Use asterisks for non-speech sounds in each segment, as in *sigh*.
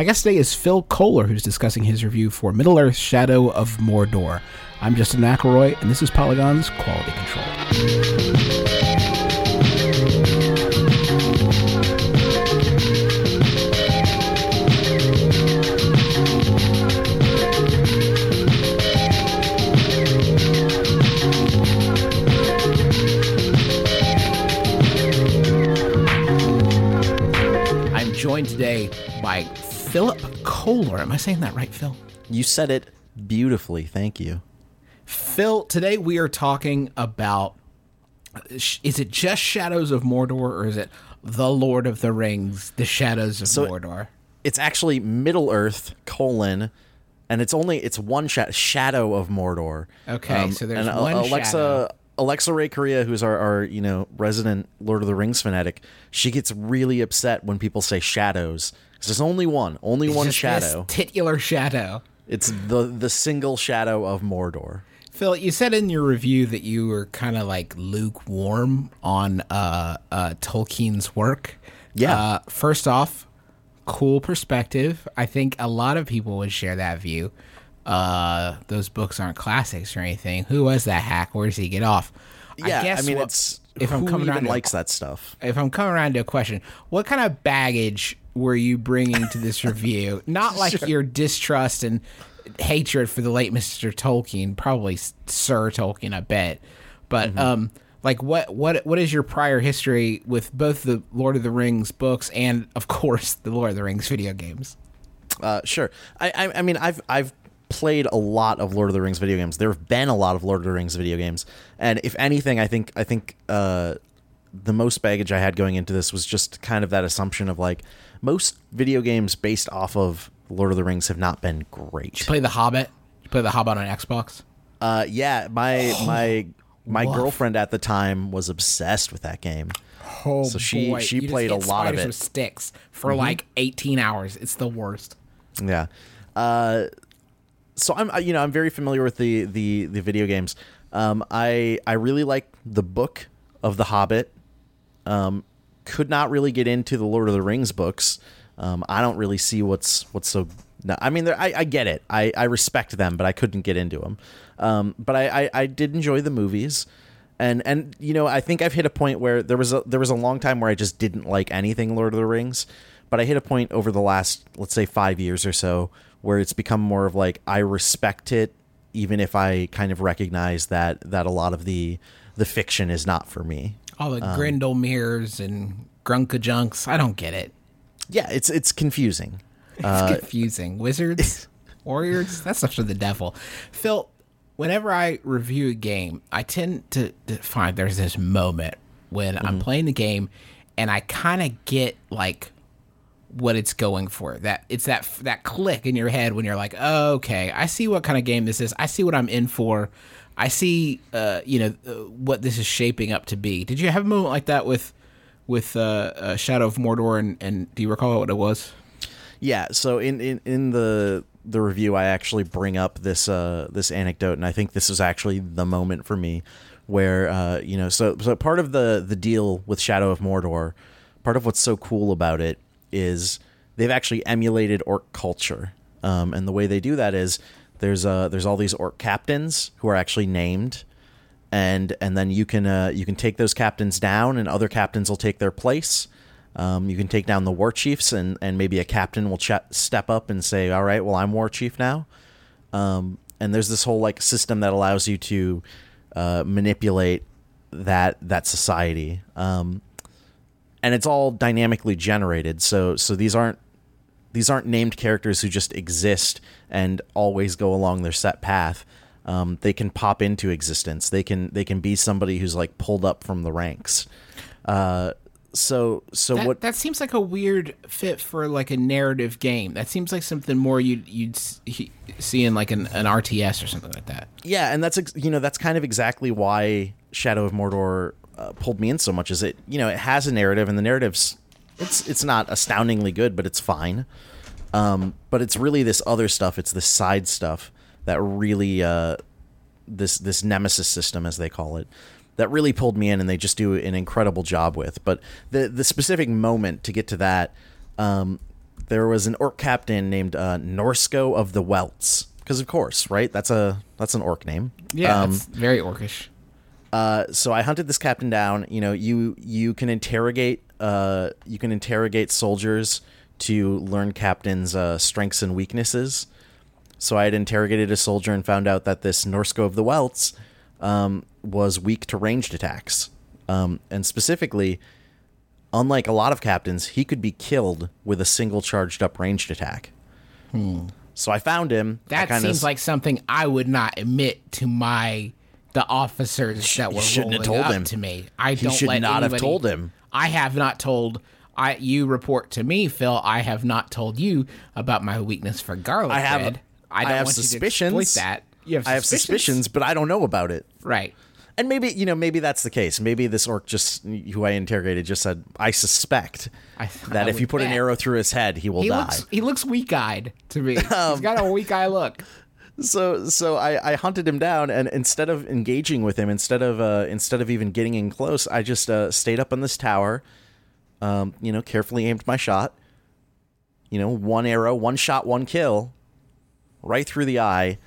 My guest today is Phil Kollar, who's discussing his review for Middle Earth Shadow of Mordor. I'm Justin McElroy, and this is Polygon's Quality Control. I'm joined today by Philip Kollar. Am I saying that right, Phil? You said it beautifully. Thank you. Phil, today we are talking about is it just Shadows of Mordor or is it The Lord of the Rings, The Shadows of So- Mordor? It's actually Middle Earth colon, and it's only it's one sha- shadow of Mordor. Um, Okay, so there's and one Alexa. shadow. Alexa Ray Corriea, who's our, our you know resident Lord of the Rings fanatic, she gets really upset when people say shadows. 'Cause there's only one, only one Just shadow. Titular shadow. It's the the single shadow of Mordor. Phil, you said in your review that you were kind of like lukewarm on uh, uh, Tolkien's work. Yeah. Uh, first off, cool perspective. I think a lot of people would share that view. Uh, those books aren't classics or anything. Who was that hack? Where does he get off? Yeah, I, mean, what- it's if I'm coming around to- likes that stuff. if I'm coming around to a question, what kind of baggage were you bringing to this *laughs* review? Not like your distrust and hatred for the late Mr. Tolkien, probably Sir Tolkien, I bet. But um, like what what what is your prior history with both the Lord of the Rings books and of course the Lord of the Rings video games? Uh, sure. I, I I mean I've I've played a lot of Lord of the Rings video games. There have been a lot of Lord of the Rings video games, and if anything, I think I think uh, the most baggage I had going into this was just kind of that assumption of like most video games based off of Lord of the Rings have not been great. You play the Hobbit. You play the Hobbit on Xbox. Uh, yeah, my my my Woof. girlfriend at the time was obsessed with that game. Oh, So she- she You played a lot of it. with sticks for like 18 hours. It's the worst. Yeah. Uh, so I'm, you know, I'm very familiar with the the the video games. Um, I I really like the book of The Hobbit. Um, could not really get into the Lord of the Rings books. Um, I don't really see what's what's so. No, I mean, I, I get it. I, I respect them, but I couldn't get into them. Um, but I, I, I did enjoy the movies, and and you know, I think I've hit a point where there was a there was a long time where I just didn't like anything Lord of the Rings. But I hit a point over the last, let's say, five years or so, where it's become more of like I respect it, even if I kind of recognize that that a lot of the the fiction is not for me. All the Um, Grindelmeers and Grunkajunks. I don't get it. Yeah, it's it's confusing. *laughs* It's Uh, confusing. Wizards, *laughs* warriors. That's stuff for the devil. Phil, whenever I review a game, I tend to, to find there's this moment when I'm Mm-hmm. playing the game, and I kind of get like what it's going for. That it's that that click in your head when you're like, oh, okay, I see what kind of game this is. I see what I'm in for. I see, uh, you know, uh, what this is shaping up to be. Did you have a moment like that with with uh, uh, Shadow of Mordor? And, and do you recall what it was? Yeah, so in, in, in the the review, I actually bring up this uh, this anecdote, and I think this is actually the moment for me where uh, you know. So so part of the the deal with Shadow of Mordor, part of what's so cool about it is they've actually emulated orc culture, um, and the way they do that is there's uh there's all these orc captains who are actually named. And and then you can uh, you can take those captains down, and other captains will take their place. Um, you can take down the war chiefs, and, and maybe a captain will ch- step up and say, "All right, well, I'm war chief now." Um, and there's this whole like system that allows you to uh, manipulate that that society, um, and it's all dynamically generated. So so these aren't these aren't named characters who just exist and always go along their set path. Um, they can pop into existence. They can they can be somebody who's like pulled up from the ranks. Uh, so so That, what that seems like a weird fit for like a narrative game. That seems like something more you'd you'd see in like an, an RTS or something like that. Yeah, and that's you know that's kind of exactly why Shadow of Mordor uh, pulled me in so much. Is it you know it has a narrative, and the narrative's it's it's not astoundingly good, but it's fine. Um, but it's really this other stuff. It's this side stuff that really uh, this this nemesis system, as they call it, that really pulled me in, and they just do an incredible job with. But the the specific moment to get to that, um, there was an orc captain named uh, Norsko of the Welts. Because of course, right? That's a that's an orc name. Yeah, Um, very orcish. Uh, so I hunted this captain down. You know, you you can interrogate uh, you can interrogate soldiers to learn captains' uh, strengths and weaknesses. So I had interrogated a soldier and found out that this Norsko of the Welts um, was weak to ranged attacks, um, and specifically, unlike a lot of captains, he could be killed with a single charged up ranged attack. So I found him. That seems s- like something I would not admit to my the officers that were shouldn't have told up him. to me. I He don't should let not have told him. I have not told. I you report to me, Phil. I have not told you about my weakness for garlic I have- bread. I I don't have want suspicions. you to exploit that. You have I have suspicions, but I don't know about it. right? And maybe you know, maybe that's the case. Maybe this orc just who I interrogated just said, "I suspect I- that *laughs* I if you put an arrow through his head, he will He die." looks he looks weak eyed to me. Um, *laughs* He's got a weak eye look. So, so I, I hunted him down, and instead of engaging with him, instead of uh, instead of even getting in close, I just uh, stayed up on this tower. Um, you know, carefully aimed my shot. You know, one arrow, one shot, one kill, right through the eye.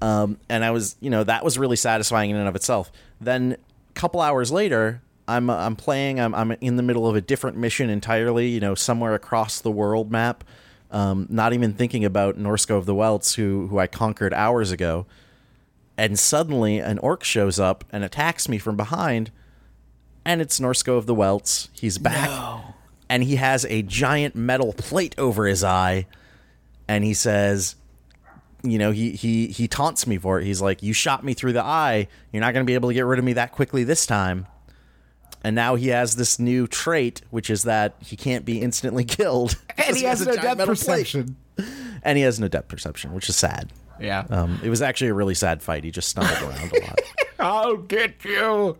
Um, and I was, you know, that was really satisfying in and of itself. Then, a couple hours later, I'm I'm playing. I'm I'm in the middle of a different mission entirely. You know, somewhere across the world map. Um, not even thinking about Norsko of the Welts, who who I conquered hours ago. And suddenly, an orc shows up and attacks me from behind. And it's Norsko of the Welts. He's back and he has a giant metal plate over his eye and he says you know he he he taunts me for it he's like you shot me through the eye you're not going to be able to get rid of me that quickly this time and now he has this new trait which is that he can't be instantly *laughs* killed And he has a no depth metal plate. perception. and he has no depth perception which is sad Yeah. um, it was actually a really sad fight he just stumbled around a lot *laughs* I'll get you.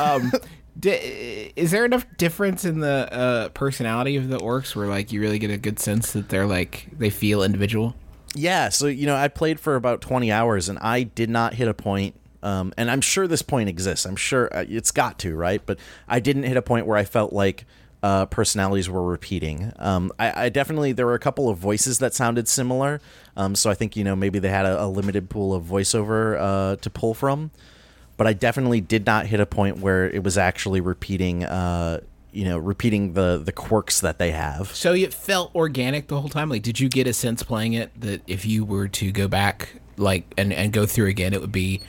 Um, *laughs* di- is there enough difference in the uh, personality of the orcs where like you really get a good sense that they're like they feel individual? Yeah, so you know, I played for about 20 hours and I did not hit a point um, and I'm sure this point exists. I'm sure uh, it's got to, right? But I didn't hit a point where I felt like uh, personalities were repeating. Um, I, I definitely there were a couple of voices that sounded similar, um, so I think you know maybe they had a, a limited pool of voiceover uh, to pull from. But I definitely did not hit a point where it was actually repeating, uh, you know, repeating the the quirks that they have. So it felt organic the whole time. Like, did you get a sense playing it that if you were to go back like and and go through again, it would be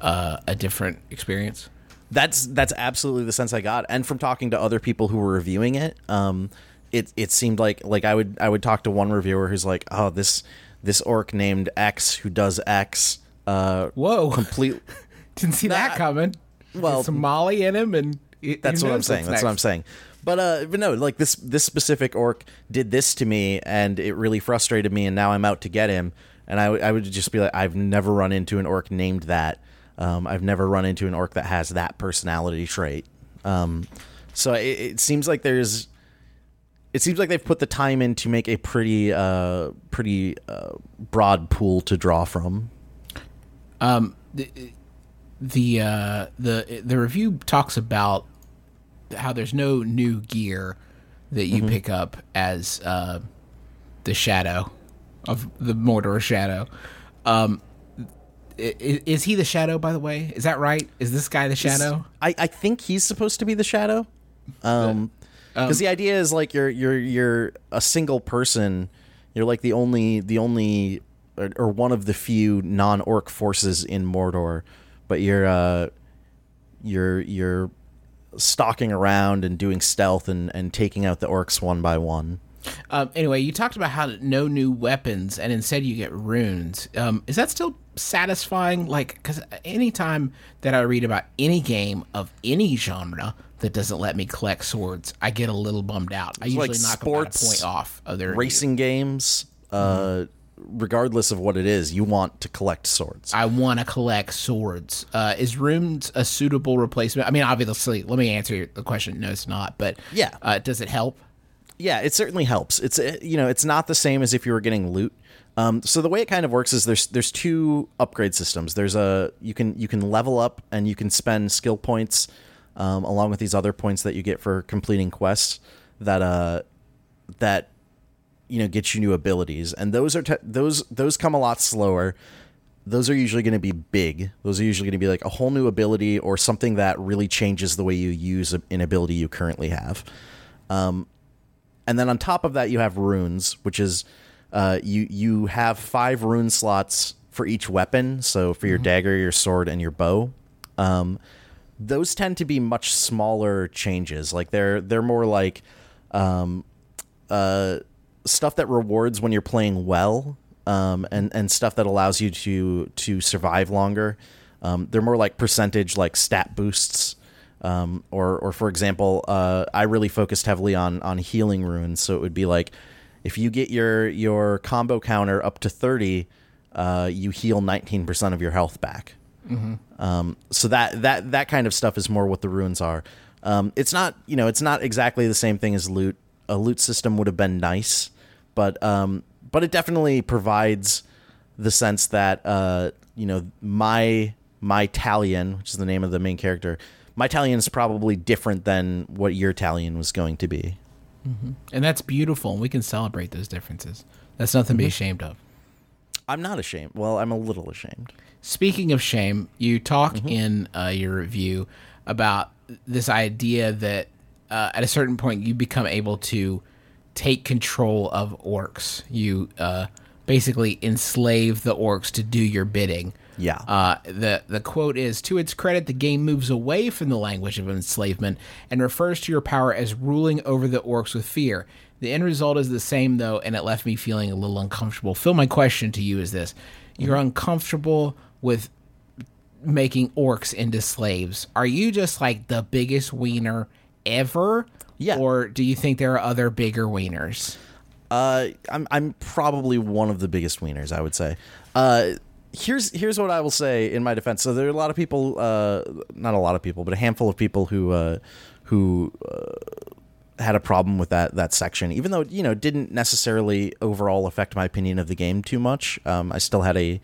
uh, a different experience? That's that's absolutely the sense I got, and from talking to other people who were reviewing it, um, it it seemed like like I would I would talk to one reviewer who's like, oh this this orc named X who does X, uh, Whoa! complete. *laughs* Didn't see that coming. well- some Molly in him, and it- That's what I'm saying. That's what I'm saying. But uh, but no, like this this specific orc did this to me, and it really frustrated me, and now I'm out to get him, and I w- I would just be like, I've never run into an orc named that. Um, I've never run into an orc that has that personality trait. Um, so it, it seems like there's, it seems like they've put the time in to make a pretty uh pretty uh, broad pool to draw from. the uh, the the review talks about how there's no new gear that you Mm-hmm. pick up as uh, the shadow of the Mordor shadow. Um, i- i- is he the shadow? By the way, is that right? Is this guy the shadow? I, I think he's supposed to be the shadow. Um, because the idea is like you're you're you're a single person. You're like the only the only or, or one of the few non orc forces in Mordor, but you're uh you're you're stalking around and doing stealth and and taking out the orcs one by one. Um, anyway, you talked about how no new weapons, and instead you get runes. Um, is that still satisfying? Like, because anytime that I read about any game of any genre that doesn't let me collect swords, I get a little bummed out. I usually like knock about a sports, point off of their Racing games, uh, regardless of what it is, you want to collect swords. I want to collect swords. Uh, is runes a suitable replacement? I mean, obviously, let me answer the question. No, it's not. But Yeah. uh, does it help? Yeah, it certainly helps. It's uh, you know, it's not the same as if you were getting loot. Um, so the way it kind of works is there's there's two upgrade systems. There's a you can you can level up and you can spend skill points um, along with these other points that you get for completing quests that uh that you know get you new abilities, and those are te- those those come a lot slower. Those are usually going to be big. Those are usually going to be like a whole new ability or something that really changes the way you use an ability you currently have. Um, and then on top of that, you have runes, which is uh, you you have five rune slots for each weapon. So for your mm-hmm. dagger, your sword, and your bow. Um, those tend to be much smaller changes. Like they're they're more like um, uh, stuff that rewards when you're playing well, um, and and stuff that allows you to to survive longer. Um, they're more like percentage, like stat boosts. Um, or, or for example, uh, I really focused heavily on on healing runes. So it would be like, if you get your your combo counter up to thirty, uh, you heal nineteen percent of your health back. Mm-hmm. Um, so that that that kind of stuff is more what the runes are. Um, it's not you know it's not exactly the same thing as loot. A loot system would have been nice, but um, but it definitely provides the sense that uh, you know my my Talion, which is the name of the main character, my Talion is probably different than what your Talion was going to be. Mm-hmm. And that's beautiful, and we can celebrate those differences. That's nothing mm-hmm. to be mm-hmm. ashamed of. I'm not ashamed. Well, I'm a little ashamed. Speaking of shame, you talk mm-hmm. in uh, your review about this idea that uh, at a certain point you become able to take control of orcs. You uh, basically enslave the orcs to do your bidding. Yeah. Uh, the the quote is to its credit, the game moves away from the language of enslavement and refers to your power as ruling over the orcs with fear. The end result is the same though, and it left me feeling a little uncomfortable. Phil, my question to you is this: You're mm-hmm. uncomfortable with making orcs into slaves. Are you just like the biggest wiener ever? Yeah. Or do you think there are other bigger wieners? Uh, I'm I'm probably one of the biggest wieners. I would say. Uh, here's here's what I will say in my defense. So there are a lot of people, uh, not a lot of people, but a handful of people who uh, who uh, had a problem with that that section, even though you know didn't necessarily overall affect my opinion of the game too much. Um, I still had a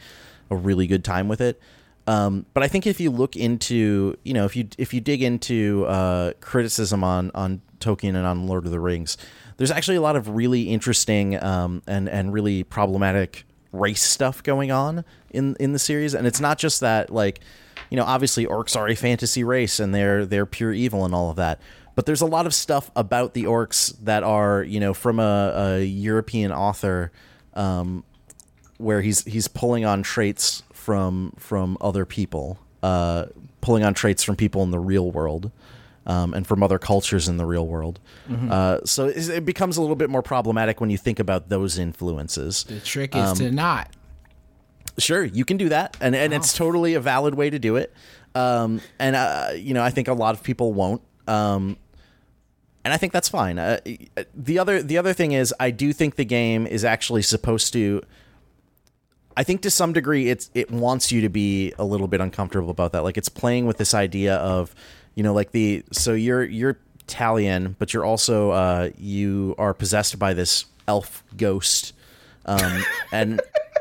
a really good time with it. Um, but I think if you look into, you know, if you if you dig into uh, criticism on on Tolkien and on Lord of the Rings, there's actually a lot of really interesting um, and and really problematic race stuff going on in in the series, and it's not just that like, you know, obviously orcs are a fantasy race and they're they're pure evil and all of that. But there's a lot of stuff about the orcs that are, you know, from a, a European author um, where he's he's pulling on traits from from other people, uh, pulling on traits from people in the real world. Um, and from other cultures in the real world. Mm-hmm. Uh, so it becomes a little bit more problematic when you think about those influences. The trick is um, to not. Sure, you can do that, and and oh. it's totally a valid way to do it. Um, and uh, you know, I think a lot of people won't. Um, and I think that's fine. Uh, the other the other thing is, I do think the game is actually supposed to I think to some degree it's it wants you to be a little bit uncomfortable about that. Like it's playing with this idea of, you know, like the so you're you're Talion, but you're also uh, you are possessed by this elf ghost, um, *laughs* and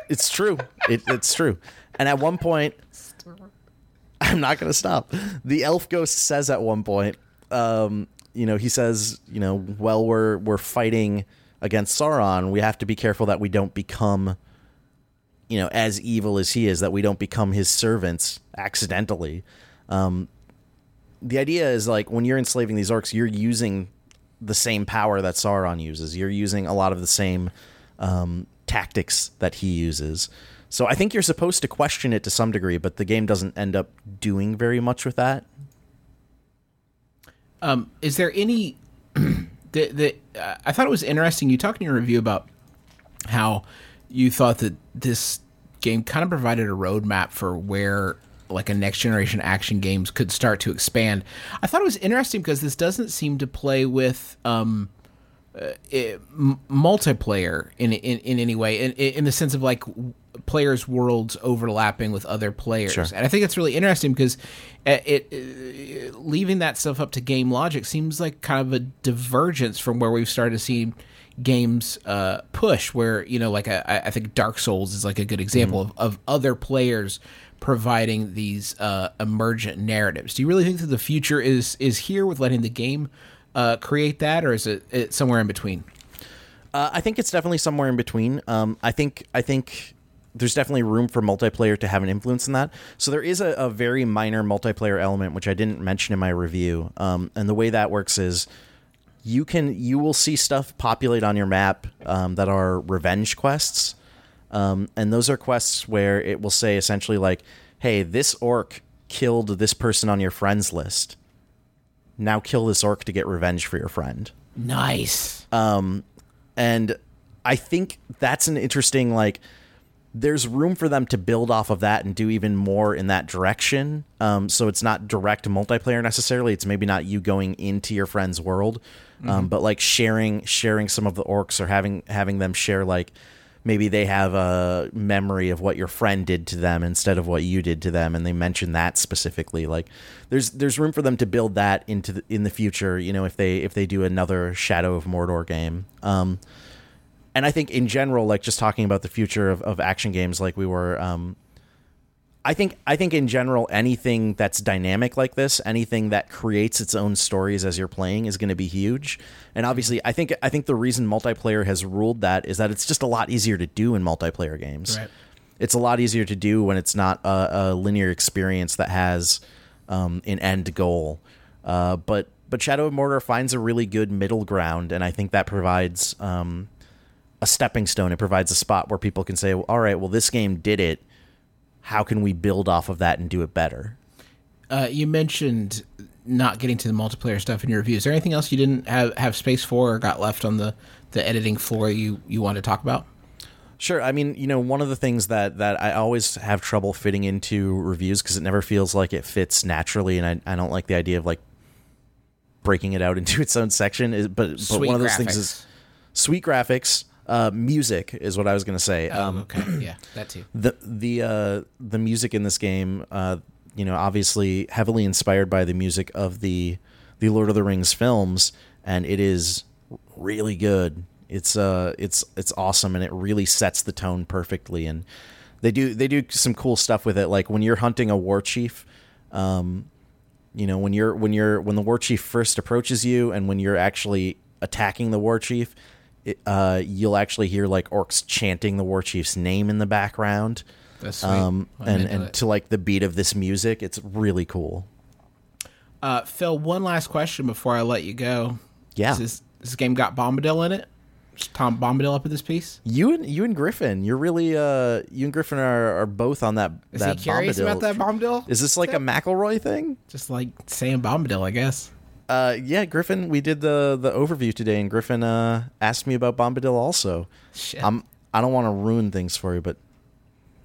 it's true. It, it's true. And at one point, I'm not going to stop. The elf ghost says at one point, um, you know, he says, you know, well, we're we're fighting against Sauron. We have to be careful that we don't become you know, as evil as he is, that we don't become his servants accidentally. Um, the idea is like when you're enslaving these orcs, you're using the same power that Sauron uses. You're using a lot of the same um, tactics that he uses. So I think you're supposed to question it to some degree, but the game doesn't end up doing very much with that. Um, is there any? *clears throat* the, the uh, I thought it was interesting. You talked in your review about how you thought that this game kind of provided a roadmap for where like a next generation action games could start to expand. I thought it was interesting because this doesn't seem to play with um, uh, it, m- multiplayer in, in in any way, in in the sense of like players' worlds overlapping with other players, sure. and I think it's really interesting because uh, it, it, leaving that stuff up to game logic seems like kind of a divergence from where we've started to see games uh, push where you know like a, I think Dark Souls is like a good example mm-hmm. of, of other players providing these uh, emergent narratives. Do you really think that the future is is here with letting the game uh, create that, or is it, it somewhere in between? Uh, I think it's definitely somewhere in between. Um, I think I think there's definitely room for multiplayer to have an influence in that. So there is a, a very minor multiplayer element which I didn't mention in my review. Um, and the way that works is you can you will see stuff populate on your map um, that are revenge quests, um, and those are quests where it will say essentially like, "Hey, this orc killed this person on your friends list. Now kill this orc to get revenge for your friend." Nice. and I think that's an interesting like. There's room for them to build off of that and do even more in that direction. Um, so it's not direct multiplayer necessarily. It's maybe not you going into your friend's world, um, but like sharing sharing some of the orcs or having having them share like maybe they have a memory of what your friend did to them instead of what you did to them, and they mention that specifically. Like there's there's room for them to build that into the, in the future. You know, if they if they do another Shadow of Mordor game. Um, and I think in general, like just talking about the future of, of action games, like we were, um, I think I think in general, anything that's dynamic like this, anything that creates its own stories as you're playing, is going to be huge. And obviously, I think I think the reason multiplayer has ruled that is that it's just a lot easier to do in multiplayer games. Right. It's a lot easier to do when it's not a, a linear experience that has um, an end goal. Uh, but but Shadow of Mordor finds a really good middle ground, and I think that provides um, a stepping stone. It provides a spot where people can say, "All right, well, this game did it. How can we build off of that and do it better?" Uh, you mentioned not getting to the multiplayer stuff in your review. Is there anything else you didn't have, have space for or got left on the, the editing floor you, you want to talk about? Sure. I mean, you know, one of the things that that I always have trouble fitting into reviews because it never feels like it fits naturally, and I, I don't like the idea of like breaking it out *laughs* into its own section. Is but but one of those things is sweet graphics. Uh, music is what I was going to say. Um, Um, okay, *clears throat* yeah, that too. the the uh, the music in this game, uh, you know, obviously heavily inspired by the music of the the Lord of the Rings films, and it is really good. It's uh, it's it's awesome, and it really sets the tone perfectly. And they do they do some cool stuff with it, like when you're hunting a war chief. Um, you know, when you're when you're when the war chief first approaches you, and when you're actually attacking the war chief, uh, you'll actually hear like orcs chanting the war chief's name in the background That's sweet. um, and and it. to like the beat of this music, it's really cool. Uh, Phil, one last question before I let you go. Yeah. Is this, this game got Bombadil in it? Is Tom Bombadil up in this piece? You and you and Griffin, you're really uh, you and Griffin are, are both on that. Is that he curious Bombadil. about that Bombadil? Is this like a McElroy thing? Just like saying Bombadil, I guess. Uh, yeah, Griffin. We did the the overview today, and Griffin uh, asked me about Bombadil also. Shit. I'm I don't want to ruin things for you, but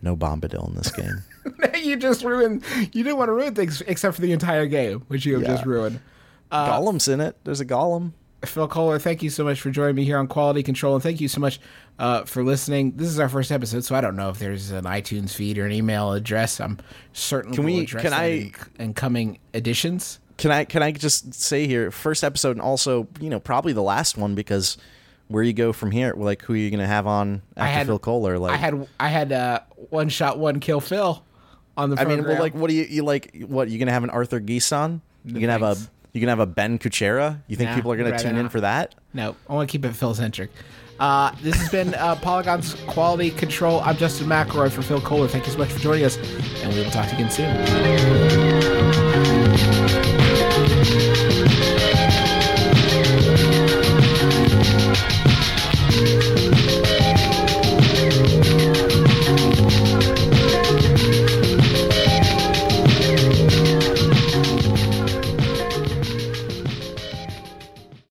no Bombadil in this game. *laughs* you just ruined. You didn't want to ruin things except for the entire game, which you have Yeah. just ruined. Gollum's in it. There's a Gollum. Phil Kollar, thank you so much for joining me here on Quality Control, and thank you so much uh, for listening. This is our first episode, so I don't know if there's an iTunes feed or an email address. I'm certain Can we- can I- in, in coming editions. Can I can I just say here, first episode, and also you know probably the last one because where you go from here, like who are you gonna have on after had- Phil Kollar? Like I had I had uh, one shot, one kill Phil on the I mean, well, like, what do you you like? What you gonna have an Arthur Gies on? You gonna have a you gonna have a Ben Kuchera? You think Nah, people are gonna tune in for that? No, I want to keep it Phil centric. Uh, this has been uh, Polygon's Quality Control. I'm Justin McElroy for Phil Kollar. Thank you so much for joining us, and we will talk to you again soon.